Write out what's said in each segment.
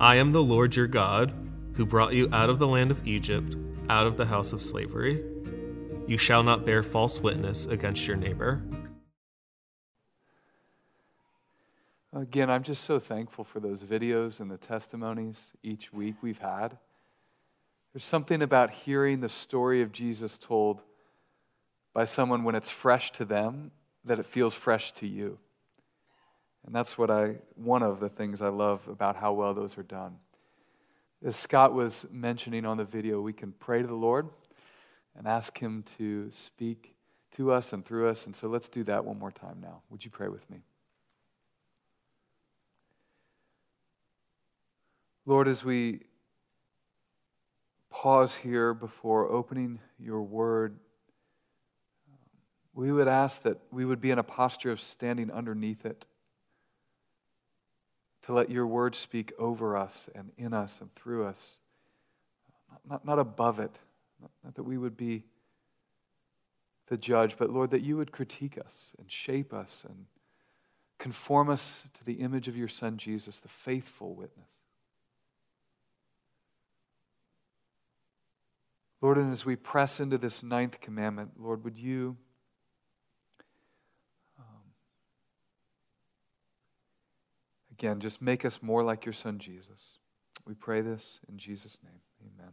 I am the Lord your God, who brought you out of the land of Egypt, out of the house of slavery. You shall not bear false witness against your neighbor. Again, I'm just so thankful for those videos and the testimonies each week we've had. There's something about hearing the story of Jesus told by someone when it's fresh to them that it feels fresh to you. And that's what I one of the things I love about how well those are done. As Scott was mentioning on the video, we can pray to the Lord and ask him to speak to us and through us. And so let's do that one more time now. Would you pray with me? Lord, as we pause here before opening your word, we would ask that we would be in a posture of standing underneath it, to let your word speak over us and in us and through us, not, not, not above it, not, not that we would be the judge, but Lord, that you would critique us and shape us and conform us to the image of your Son, Jesus, the faithful witness. Lord, and as we press into this ninth commandment, Lord, would you again just make us more like your Son Jesus? We pray this in Jesus' name. Amen.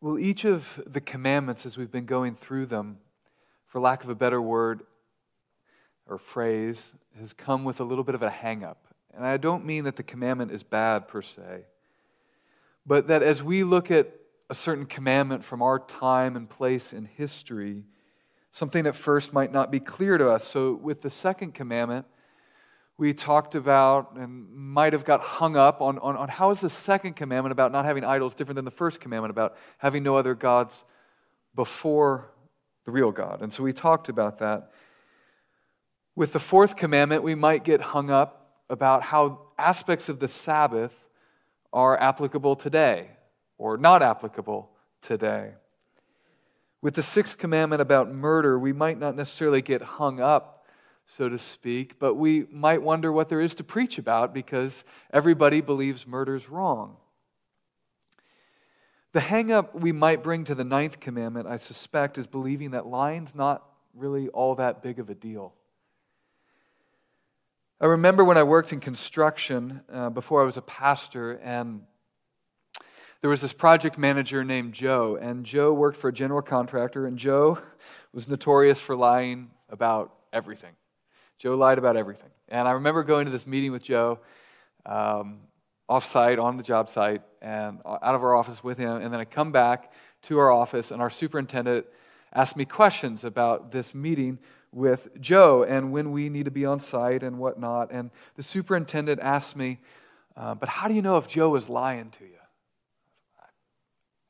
Well, each of the commandments, as we've been going through them, for lack of a better word or phrase, has come with a little bit of a hang up. And I don't mean that the commandment is bad per se but that as we look at a certain commandment from our time and place in history, something at first might not be clear to us. So, with the second commandment, we talked about and might have got hung up on, on, on how is the second commandment about not having idols different than the first commandment about having no other gods before the real God. And so we talked about that. With the fourth commandment, we might get hung up about how aspects of the Sabbath are applicable today or not applicable today. With the sixth commandment about murder, we might not necessarily get hung up, so to speak, but we might wonder what there is to preach about because everybody believes murder's wrong. The hang up we might bring to the ninth commandment, I suspect, is believing that lying's not really all that big of a deal. I remember when I worked in construction uh, before I was a pastor, and there was this project manager named Joe, and Joe worked for a general contractor, and Joe was notorious for lying about everything. Joe lied about everything. And I remember going to this meeting with Joe um, off site, on the job site, and out of our office with him, and then I come back to our office, and our superintendent asked me questions about this meeting with Joe and when we need to be on site and whatnot. And the superintendent asked me, uh, But how do you know if Joe is lying to you?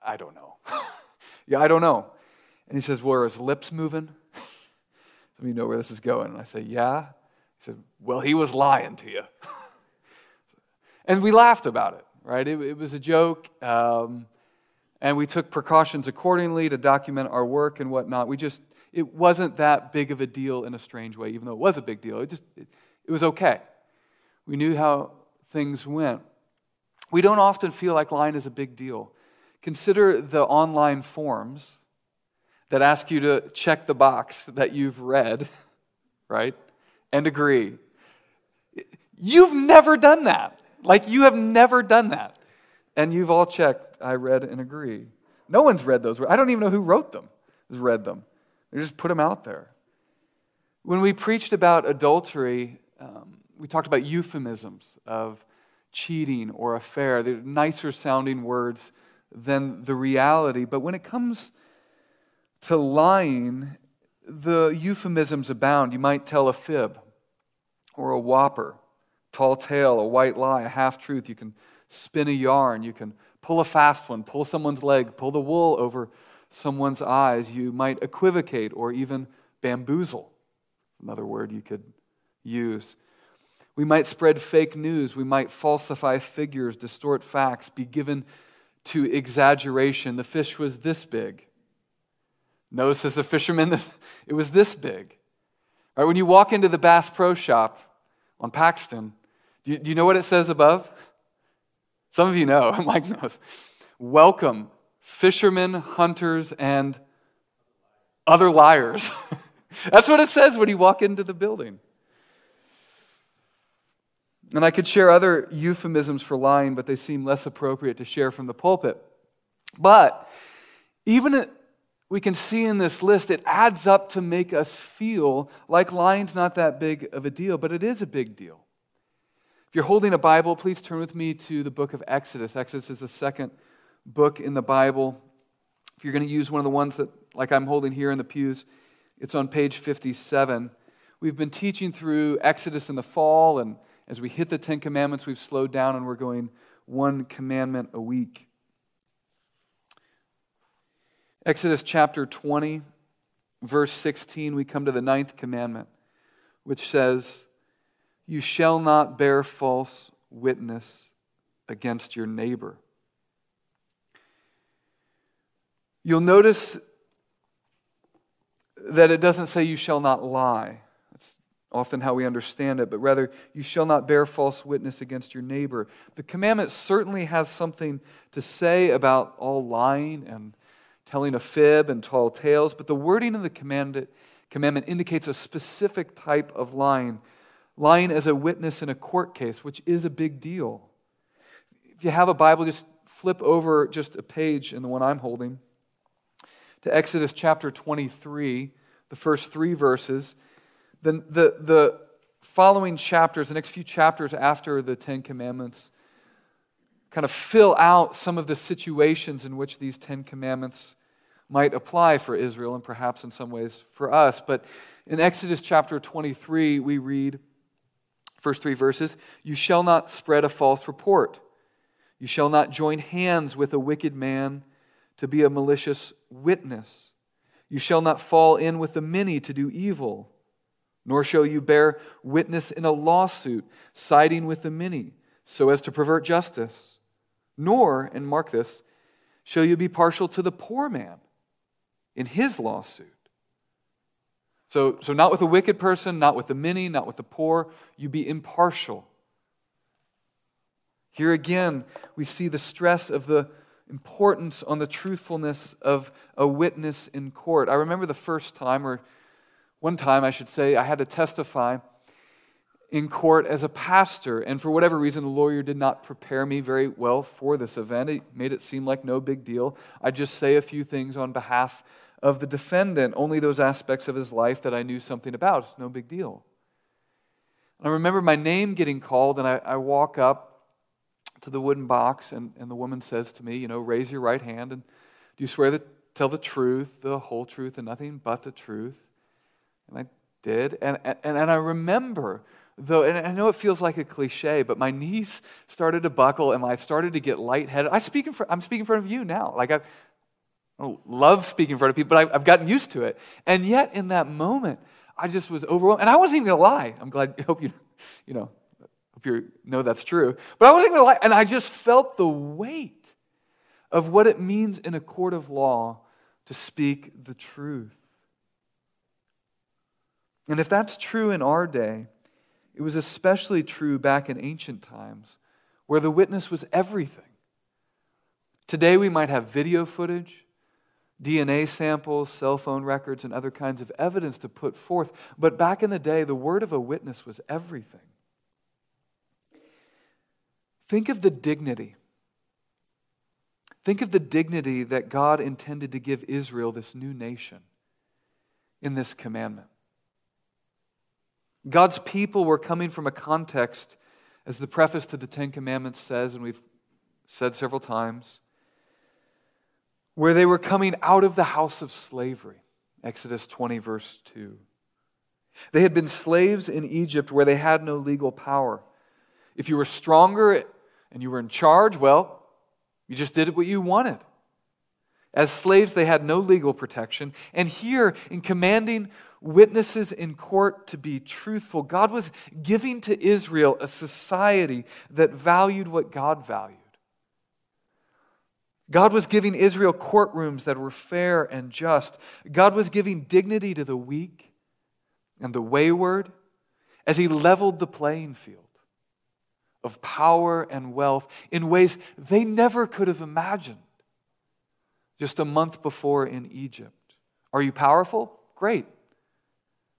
I, I don't know. yeah, I don't know. And he says, Were his lips moving? Some of you know where this is going. And I say, Yeah. He said, Well, he was lying to you. and we laughed about it, right? It, it was a joke. Um, and we took precautions accordingly to document our work and whatnot. We just it wasn't that big of a deal in a strange way, even though it was a big deal. It just, it, it was okay. We knew how things went. We don't often feel like lying is a big deal. Consider the online forms that ask you to check the box that you've read, right? And agree. You've never done that. Like, you have never done that. And you've all checked, I read and agree. No one's read those. I don't even know who wrote them, has read them. They just put them out there. When we preached about adultery, um, we talked about euphemisms of cheating or affair. They're nicer sounding words than the reality. But when it comes to lying, the euphemisms abound. You might tell a fib or a whopper, tall tale, a white lie, a half truth. You can spin a yarn. You can pull a fast one, pull someone's leg, pull the wool over someone's eyes, you might equivocate or even bamboozle. Another word you could use. We might spread fake news. We might falsify figures, distort facts, be given to exaggeration. The fish was this big. Notice as a fisherman, that it was this big. Right, when you walk into the Bass Pro Shop on Paxton, Do you, do you know what it says above? Some of you know. Mike knows. Welcome, fishermen, hunters, and other liars. That's what it says when you walk into the building. And I could share other euphemisms for lying, but they seem less appropriate to share from the pulpit. But even we can see in this list, it adds up to make us feel like lying's not that big of a deal, but it is a big deal. If you're holding a Bible, please turn with me to the book of Exodus. Exodus is the second book in the Bible. If you're going to use one of the ones that, like I'm holding here in the pews, it's on page 57. We've been teaching through Exodus in the fall, and as we hit the Ten Commandments, we've slowed down and we're going one commandment a week. Exodus chapter 20, verse 16, we come to the ninth commandment, which says, You shall not bear false witness against your neighbor. You'll notice that it doesn't say you shall not lie. That's often how we understand it, but rather, you shall not bear false witness against your neighbor. The commandment certainly has something to say about all lying and telling a fib and tall tales, but the wording of the commandment, indicates a specific type of lying lying as a witness in a court case, which is a big deal. If you have a Bible, just flip over just a page in the one I'm holding to Exodus chapter 23, the first three verses. Then the, the following chapters, the next few chapters after the Ten Commandments, kind of fill out some of the situations in which these Ten Commandments might apply for Israel and perhaps in some ways for us. But in Exodus chapter 23, we read, first three verses, You shall not spread a false report. You shall not join hands with a wicked man to be a malicious witness. You shall not fall in with the many to do evil, nor shall you bear witness in a lawsuit, siding with the many, so as to pervert justice. Nor, and mark this, shall you be partial to the poor man in his lawsuit. So, so not with a wicked person, not with the many, not with the poor. You be impartial. Here again, we see the stress of the importance on the truthfulness of a witness in court. I remember the first time, or one time I should say, I had to testify in court as a pastor. And for whatever reason, the lawyer did not prepare me very well for this event. It made it seem like no big deal. I just say a few things on behalf of the defendant, only those aspects of his life that I knew something about. No big deal. And I remember my name getting called, and I, I walk up to the wooden box, and, and the woman says to me, You know, raise your right hand, and do you swear to tell the truth, the whole truth, and nothing but the truth? And I did. And, and, and I remember, though, and I know it feels like a cliche, but my knees started to buckle and I started to get lightheaded. I speak in front, I'm speaking in front of you now. Like I love speaking in front of people, but I've gotten used to it. And yet, in that moment, I just was overwhelmed. And I wasn't even going to lie. I'm glad, I hope you, you know, hope you know that's true. But I wasn't going to lie. And I just felt the weight of what it means in a court of law to speak the truth. And if that's true in our day, it was especially true back in ancient times where the witness was everything. Today we might have video footage, DNA samples, cell phone records, and other kinds of evidence to put forth. But back in the day, the word of a witness was everything. Think of the dignity. Think of the dignity that God intended to give Israel, this new nation, in this commandment. God's people were coming from a context, as the preface to the Ten Commandments says, and we've said several times, where they were coming out of the house of slavery. Exodus 20, verse 2. They had been slaves in Egypt where they had no legal power. If you were stronger and you were in charge, well, you just did what you wanted. As slaves, they had no legal protection. And here, in commanding witnesses in court to be truthful, God was giving to Israel a society that valued what God valued. God was giving Israel courtrooms that were fair and just. God was giving dignity to the weak and the wayward as He leveled the playing field. of power and wealth in ways they never could have imagined just a month before in Egypt. Are you powerful? Great.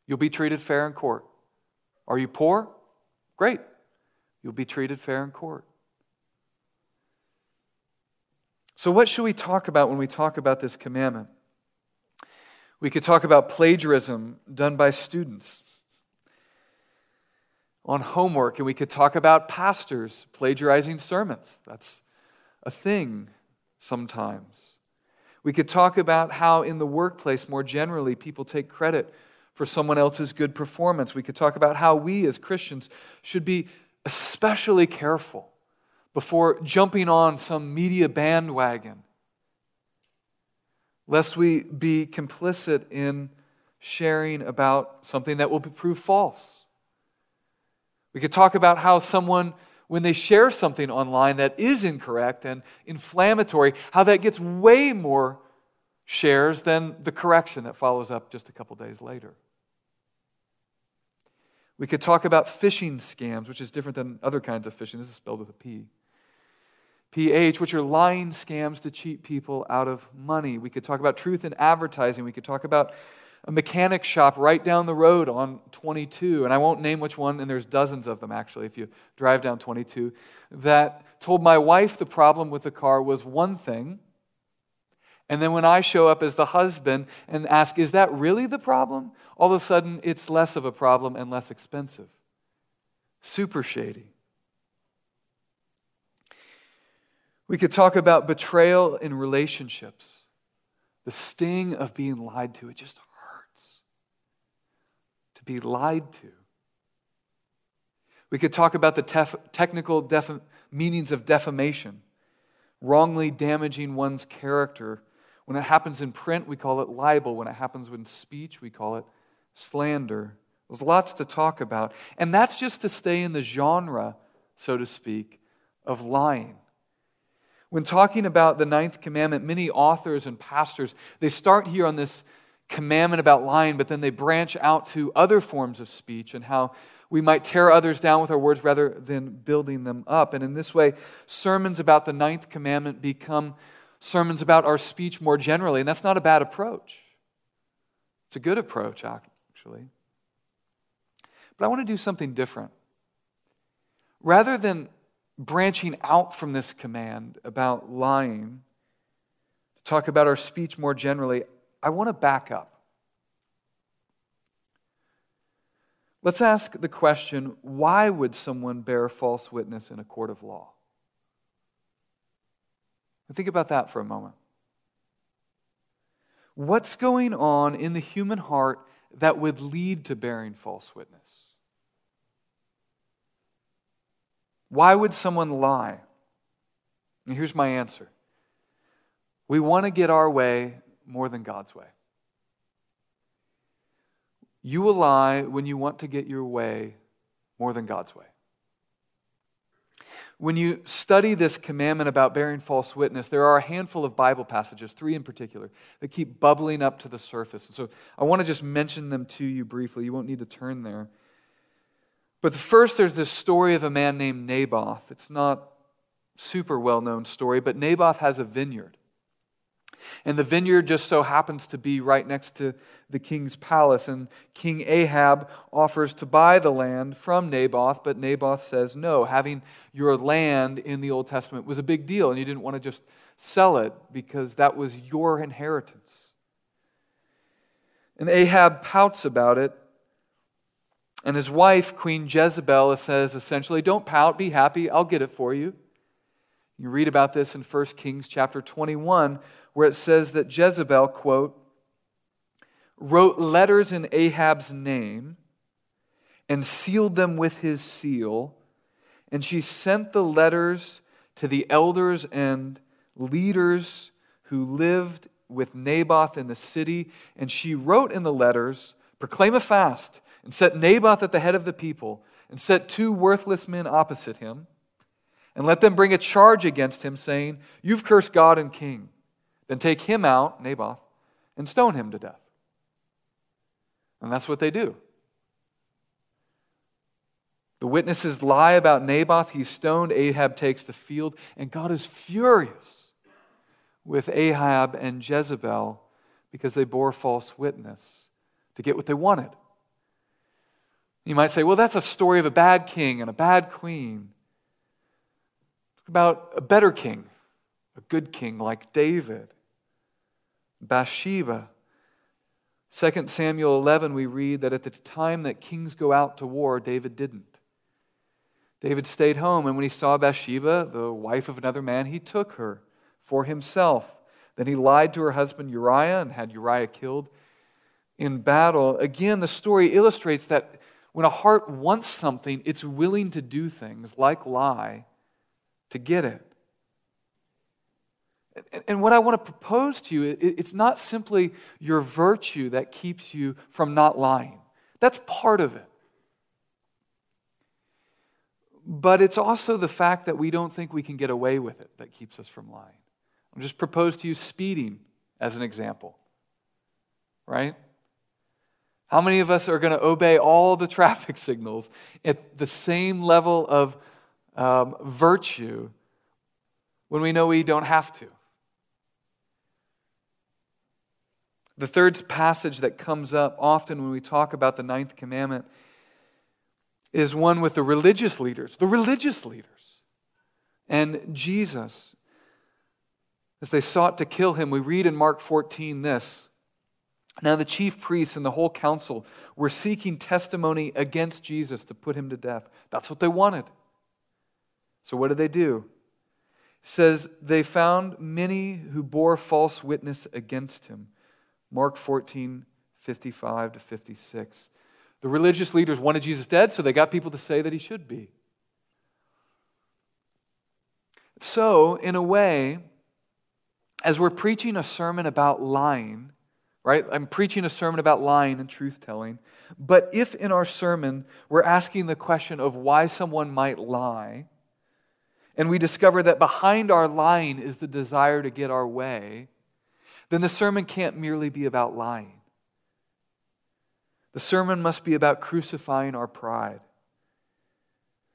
You'll be treated fair in court. Are you poor? Great. You'll be treated fair in court. So, what should we talk about when we talk about this commandment? We could talk about plagiarism done by students on homework, and we could talk about pastors plagiarizing sermons. That's a thing sometimes. We could talk about how in the workplace, more generally, people take credit for someone else's good performance. We could talk about how we as Christians should be especially careful before jumping on some media bandwagon, lest we be complicit in sharing about something that will prove false. We could talk about how someone, when they share something online that is incorrect and inflammatory, how that gets way more shares than the correction that follows up just a couple days later. We could talk about phishing scams, which is different than other kinds of phishing. This is spelled with a P. PH, which are lying scams to cheat people out of money. We could talk about truth in advertising. We could talk about a mechanic shop right down the road on 22, and I won't name which one, and there's dozens of them actually if you drive down 22, that told my wife the problem with the car was one thing. And then when I show up as the husband and ask, is that really the problem? All of a sudden, it's less of a problem and less expensive. Super shady. We could talk about betrayal in relationships. The sting of being lied to, it just hurts to be lied to. We could talk about the tef- technical def- meanings of defamation, wrongly damaging one's character. When it happens in print, we call it libel. When it happens in speech, we call it slander. There's lots to talk about. And that's just to stay in the genre, so to speak, of lying. When talking about the ninth commandment, many authors and pastors, they start here on this commandment about lying, but then they branch out to other forms of speech and how we might tear others down with our words rather than building them up. And in this way, sermons about the ninth commandment become sermons about our speech more generally. And that's not a bad approach, it's a good approach, actually. But I want to do something different. Rather than branching out from this command about lying, to talk about our speech more generally, I want to back up. Let's ask the question why would someone bear false witness in a court of law? Think about that for a moment. What's going on in the human heart that would lead to bearing false witness? Why would someone lie? And here's my answer we want to get our way more than God's way. You will lie when you want to get your way more than God's way. When you study this commandment about bearing false witness, there are a handful of Bible passages, three in particular, that keep bubbling up to the surface. And so I want to just mention them to you briefly. You won't need to turn there. But the first, there's this story of a man named Naboth. It's not super well known story, but Naboth has a vineyard. And the vineyard just so happens to be right next to the king's palace. And King Ahab offers to buy the land from Naboth, but Naboth says no. Having your land in the Old Testament was a big deal, and you didn't want to just sell it because that was your inheritance. And Ahab pouts about it. And his wife, Queen Jezebel, says essentially, Don't pout, be happy, I'll get it for you. You read about this in 1 Kings chapter 21, where it says that Jezebel, quote, wrote letters in Ahab's name and sealed them with his seal. And she sent the letters to the elders and leaders who lived with Naboth in the city. And she wrote in the letters, Proclaim a fast, and set Naboth at the head of the people, and set two worthless men opposite him, and let them bring a charge against him, saying, You've cursed God and king. Then take him out, Naboth, and stone him to death. And that's what they do. The witnesses lie about Naboth. He's stoned. Ahab takes the field. And God is furious with Ahab and Jezebel because they bore false witness to get what they wanted. You might say, well, that's a story of a bad king and a bad queen. about a better king, a good king like David, Bathsheba. 2 Samuel 11, we read that at the time that kings go out to war, David didn't. David stayed home, and when he saw Bathsheba, the wife of another man, he took her for himself. Then he lied to her husband Uriah and had Uriah killed in battle. Again, the story illustrates that when a heart wants something, it's willing to do things like lie to get it. And what I want to propose to you, it's not simply your virtue that keeps you from not lying. That's part of it. But it's also the fact that we don't think we can get away with it that keeps us from lying. I'll just propose to you speeding as an example, right? How many of us are going to obey all the traffic signals at the same level of um, virtue when we know we don't have to? The third passage that comes up often when we talk about the ninth commandment is one with the religious leaders, the religious leaders, and Jesus. As they sought to kill him, we read in Mark 14 this. Now, the chief priests and the whole council were seeking testimony against Jesus to put him to death. That's what they wanted. So, what did they do? It says they found many who bore false witness against him. Mark 14, 55 to 56. The religious leaders wanted Jesus dead, so they got people to say that he should be. So, in a way, as we're preaching a sermon about lying, right? I'm preaching a sermon about lying and truth telling. But if in our sermon we're asking the question of why someone might lie, and we discover that behind our lying is the desire to get our way, then the sermon can't merely be about lying. The sermon must be about crucifying our pride.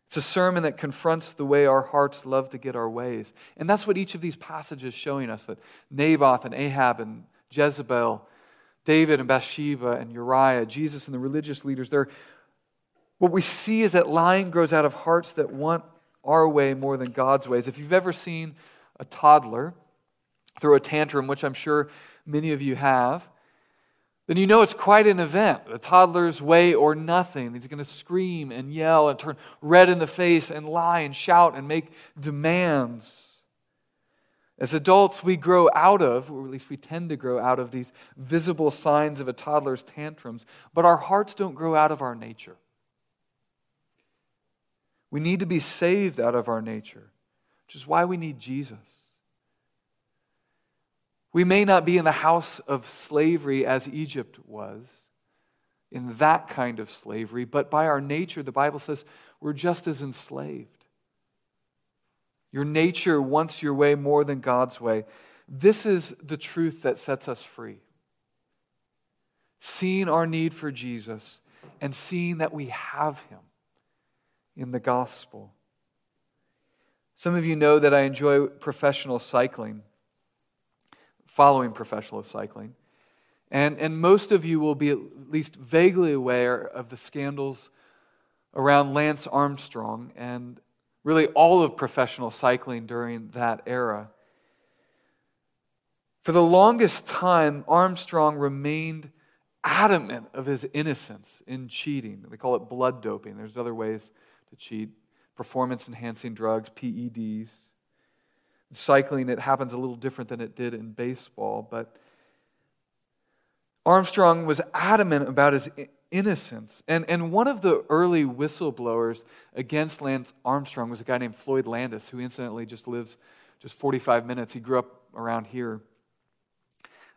It's a sermon that confronts the way our hearts love to get our ways. And that's what each of these passages showing us that Naboth and Ahab and Jezebel, David and Bathsheba and Uriah, Jesus and the religious leaders, they're, what we see is that lying grows out of hearts that want our way more than God's ways. If you've ever seen a toddler throw a tantrum, which I'm sure many of you have, then you know it's quite an event. The toddler's way or nothing. He's going to scream and yell and turn red in the face and lie and shout and make demands. As adults, we grow out of, or at least we tend to grow out of, these visible signs of a toddler's tantrums, but our hearts don't grow out of our nature. We need to be saved out of our nature, which is why we need Jesus. We may not be in the house of slavery as Egypt was, in that kind of slavery, but by our nature, the Bible says we're just as enslaved. Your nature wants your way more than God's way. This is the truth that sets us free. Seeing our need for Jesus and seeing that we have Him in the gospel. Some of you know that I enjoy professional cycling following professional cycling. And, and most of you will be at least vaguely aware of the scandals around Lance Armstrong and really all of professional cycling during that era. For the longest time, Armstrong remained adamant of his innocence in cheating. They call it blood doping. There's other ways to cheat performance enhancing drugs, PEDs cycling, it happens a little different than it did in baseball. But Armstrong was adamant about his innocence. And, and one of the early whistleblowers against Lance Armstrong was a guy named Floyd Landis, who incidentally just lives just 45 minutes. He grew up around here.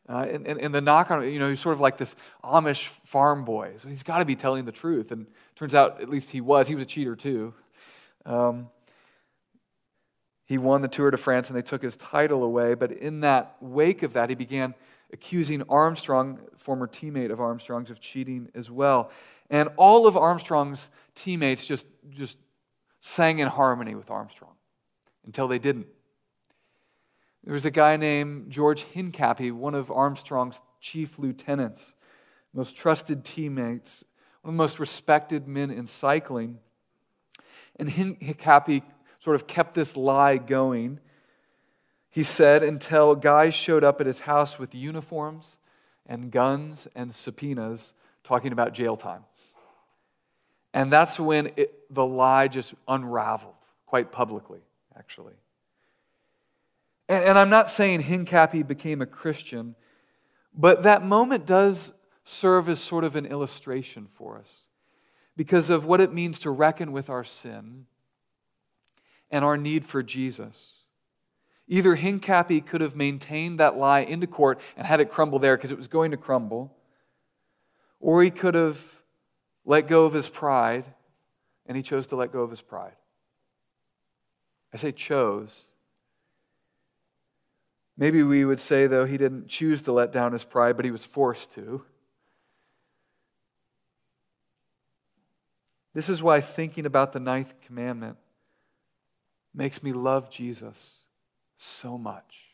Uh, and, and, and, the knock on, you know, he's sort of like this Amish farm boy. So he's got to be telling the truth. And turns out, at least he was. He was a cheater too. Um, he won the Tour de France and they took his title away. But in that wake of that, he began accusing Armstrong, former teammate of Armstrong's, of cheating as well. And all of Armstrong's teammates just, just sang in harmony with Armstrong until they didn't. There was a guy named George Hincapie, one of Armstrong's chief lieutenants, most trusted teammates, one of the most respected men in cycling. And Hincapie sort of kept this lie going. He said until guys showed up at his house with uniforms and guns and subpoenas talking about jail time. And that's when it, the lie just unraveled quite publicly, actually. And, and I'm not saying Hincapie became a Christian, but that moment does serve as sort of an illustration for us because of what it means to reckon with our sin and our need for Jesus. Either Hincapie could have maintained that lie into court and had it crumble there because it was going to crumble, or he could have let go of his pride and he chose to let go of his pride. I say chose. Maybe we would say, though, he didn't choose to let down his pride, but he was forced to. This is why thinking about the ninth commandment makes me love Jesus so much.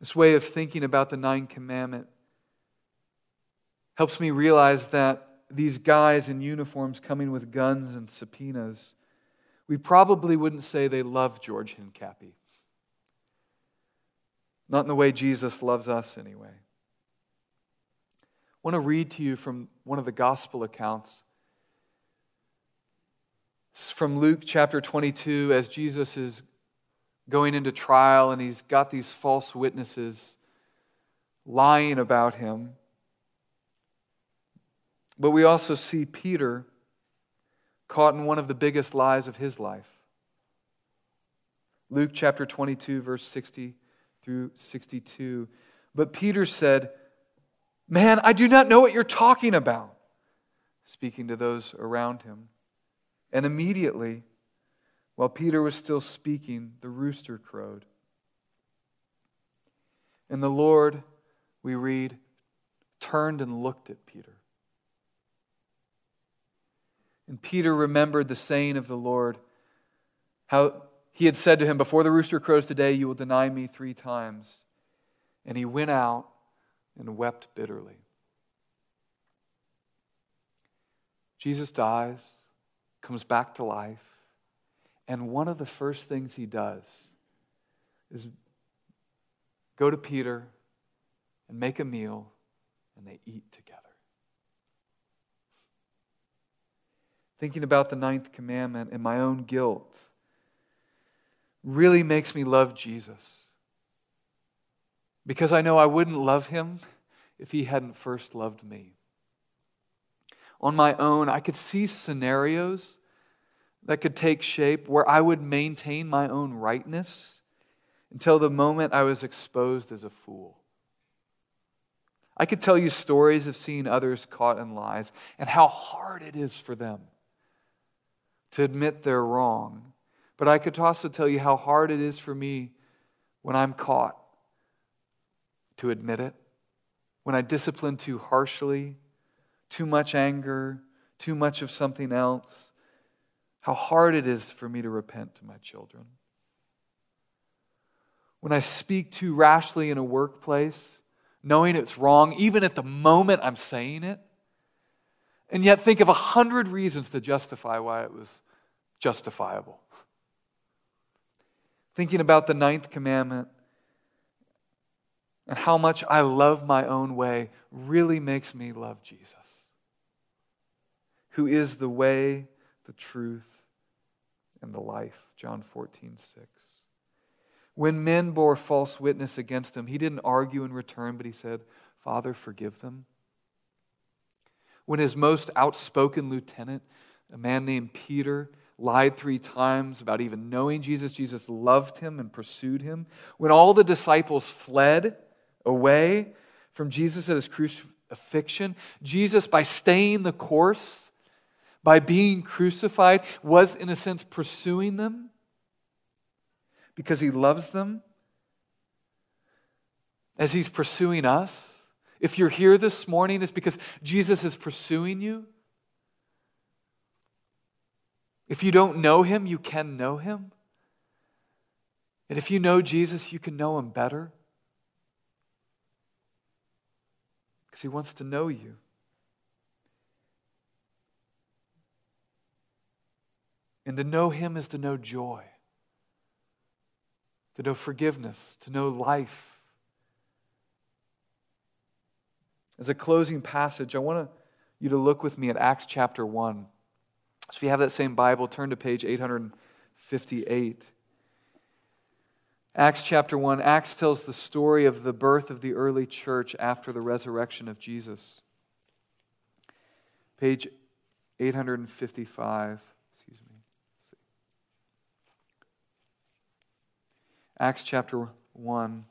This way of thinking about the Nine commandment helps me realize that these guys in uniforms coming with guns and subpoenas, we probably wouldn't say they love George Hincapie. Not in the way Jesus loves us, anyway. I want to read to you from one of the gospel accounts from Luke chapter 22 as Jesus is going into trial and he's got these false witnesses lying about him. But we also see Peter caught in one of the biggest lies of his life. Luke chapter 22, verse 60 through 62. But Peter said, Man, I do not know what you're talking about, speaking to those around him. And immediately, while Peter was still speaking, the rooster crowed. And the Lord, we read, turned and looked at Peter. And Peter remembered the saying of the Lord, how he had said to him, Before the rooster crows today, you will deny me three times. And he went out and wept bitterly. Jesus dies comes back to life. And one of the first things he does is go to Peter and make a meal, and they eat together. Thinking about the ninth commandment and my own guilt really makes me love Jesus. Because I know I wouldn't love him if he hadn't first loved me on my own, I could see scenarios that could take shape where I would maintain my own rightness until the moment I was exposed as a fool. I could tell you stories of seeing others caught in lies and how hard it is for them to admit they're wrong. But I could also tell you how hard it is for me when I'm caught to admit it, when I discipline too harshly, too much anger, too much of something else. How hard it is for me to repent to my children. When I speak too rashly in a workplace, knowing it's wrong, even at the moment I'm saying it, and yet think of a hundred reasons to justify why it was justifiable. Thinking about the ninth commandment and how much I love my own way really makes me love Jesus, who is the way, the truth, and the life. John 14, 6. When men bore false witness against him, he didn't argue in return, but he said, Father, forgive them. When his most outspoken lieutenant, a man named Peter, lied three times about even knowing Jesus, Jesus loved him and pursued him. When all the disciples fled, away from Jesus at his crucifixion. Jesus, by staying the course, by being crucified, was in a sense pursuing them because he loves them. As he's pursuing us, If you're here this morning, it's because Jesus is pursuing you. If you don't know him, you can know him. And if you know Jesus, you can know him better. Because he wants to know you. And to know him is to know joy, to know forgiveness, to know life. As a closing passage, I want you to look with me at Acts chapter 1. So if you have that same Bible, turn to page 858. Acts chapter 1. Acts tells the story of the birth of the early church after the resurrection of Jesus. Page 855. Excuse me. Acts chapter 1.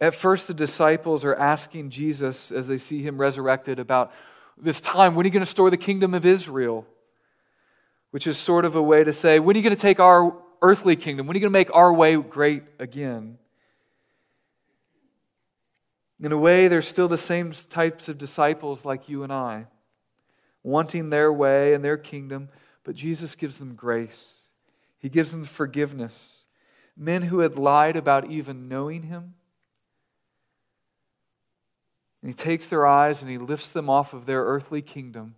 At first, the disciples are asking Jesus as they see him resurrected about this time when are you going to restore the kingdom of Israel? Which is sort of a way to say, when are you going to take our earthly kingdom? When are you going to make our way great again? In a way, they're still the same types of disciples like you and I, wanting their way and their kingdom, but Jesus gives them grace. He gives them forgiveness. Men who had lied about even knowing Him and he takes their eyes and he lifts them off of their earthly kingdom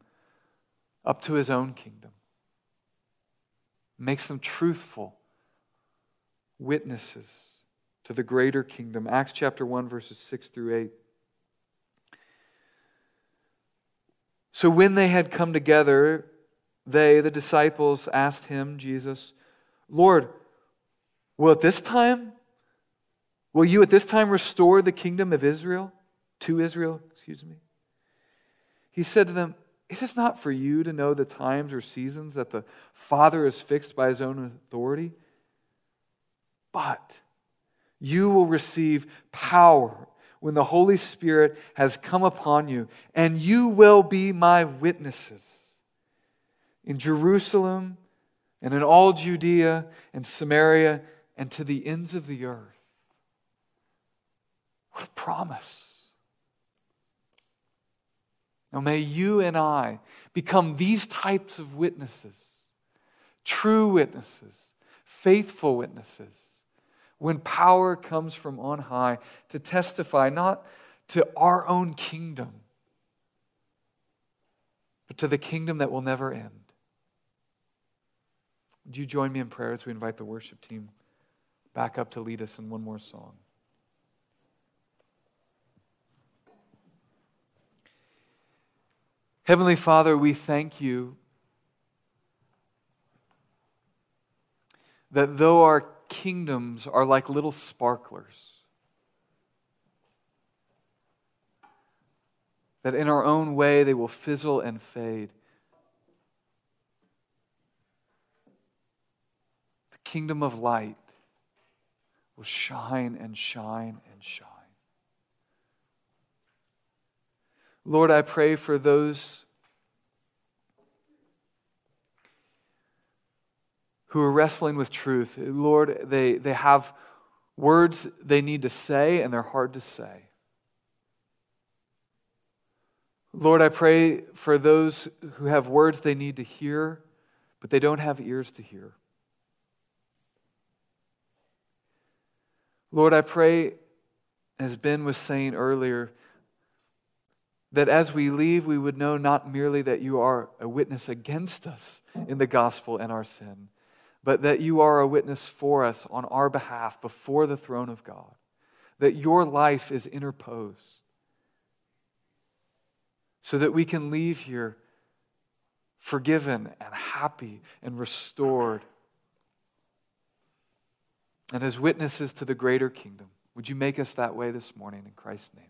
up to his own kingdom. Makes them truthful witnesses to the greater kingdom. Acts chapter 1, verses 6 through 8. So when they had come together, they, the disciples, asked him, Jesus, Lord, will at this time, will you at this time restore the kingdom of Israel? to Israel, excuse me. He said to them, It is not for you to know the times or seasons that the Father is fixed by his own authority, but you will receive power when the Holy Spirit has come upon you, and you will be my witnesses in Jerusalem and in all Judea and Samaria and to the ends of the earth. What a promise! Now, may you and I become these types of witnesses true witnesses, faithful witnesses, when power comes from on high to testify not to our own kingdom, but to the kingdom that will never end. Would you join me in prayer as we invite the worship team back up to lead us in one more song? Heavenly Father, we thank you that though our kingdoms are like little sparklers, that in our own way they will fizzle and fade. Kingdom of light will shine and shine and shine. Lord, I pray for those who are wrestling with truth. Lord, they, they have words they need to say and they're hard to say. Lord, I pray for those who have words they need to hear, but they don't have ears to hear. Lord, I pray, as Ben was saying earlier, that as we leave, we would know not merely that you are a witness against us in the gospel and our sin, but that you are a witness for us on our behalf before the throne of God, that your life is interposed, so that we can leave here forgiven and happy and restored. And as witnesses to the greater kingdom, would you make us that way this morning in Christ's name?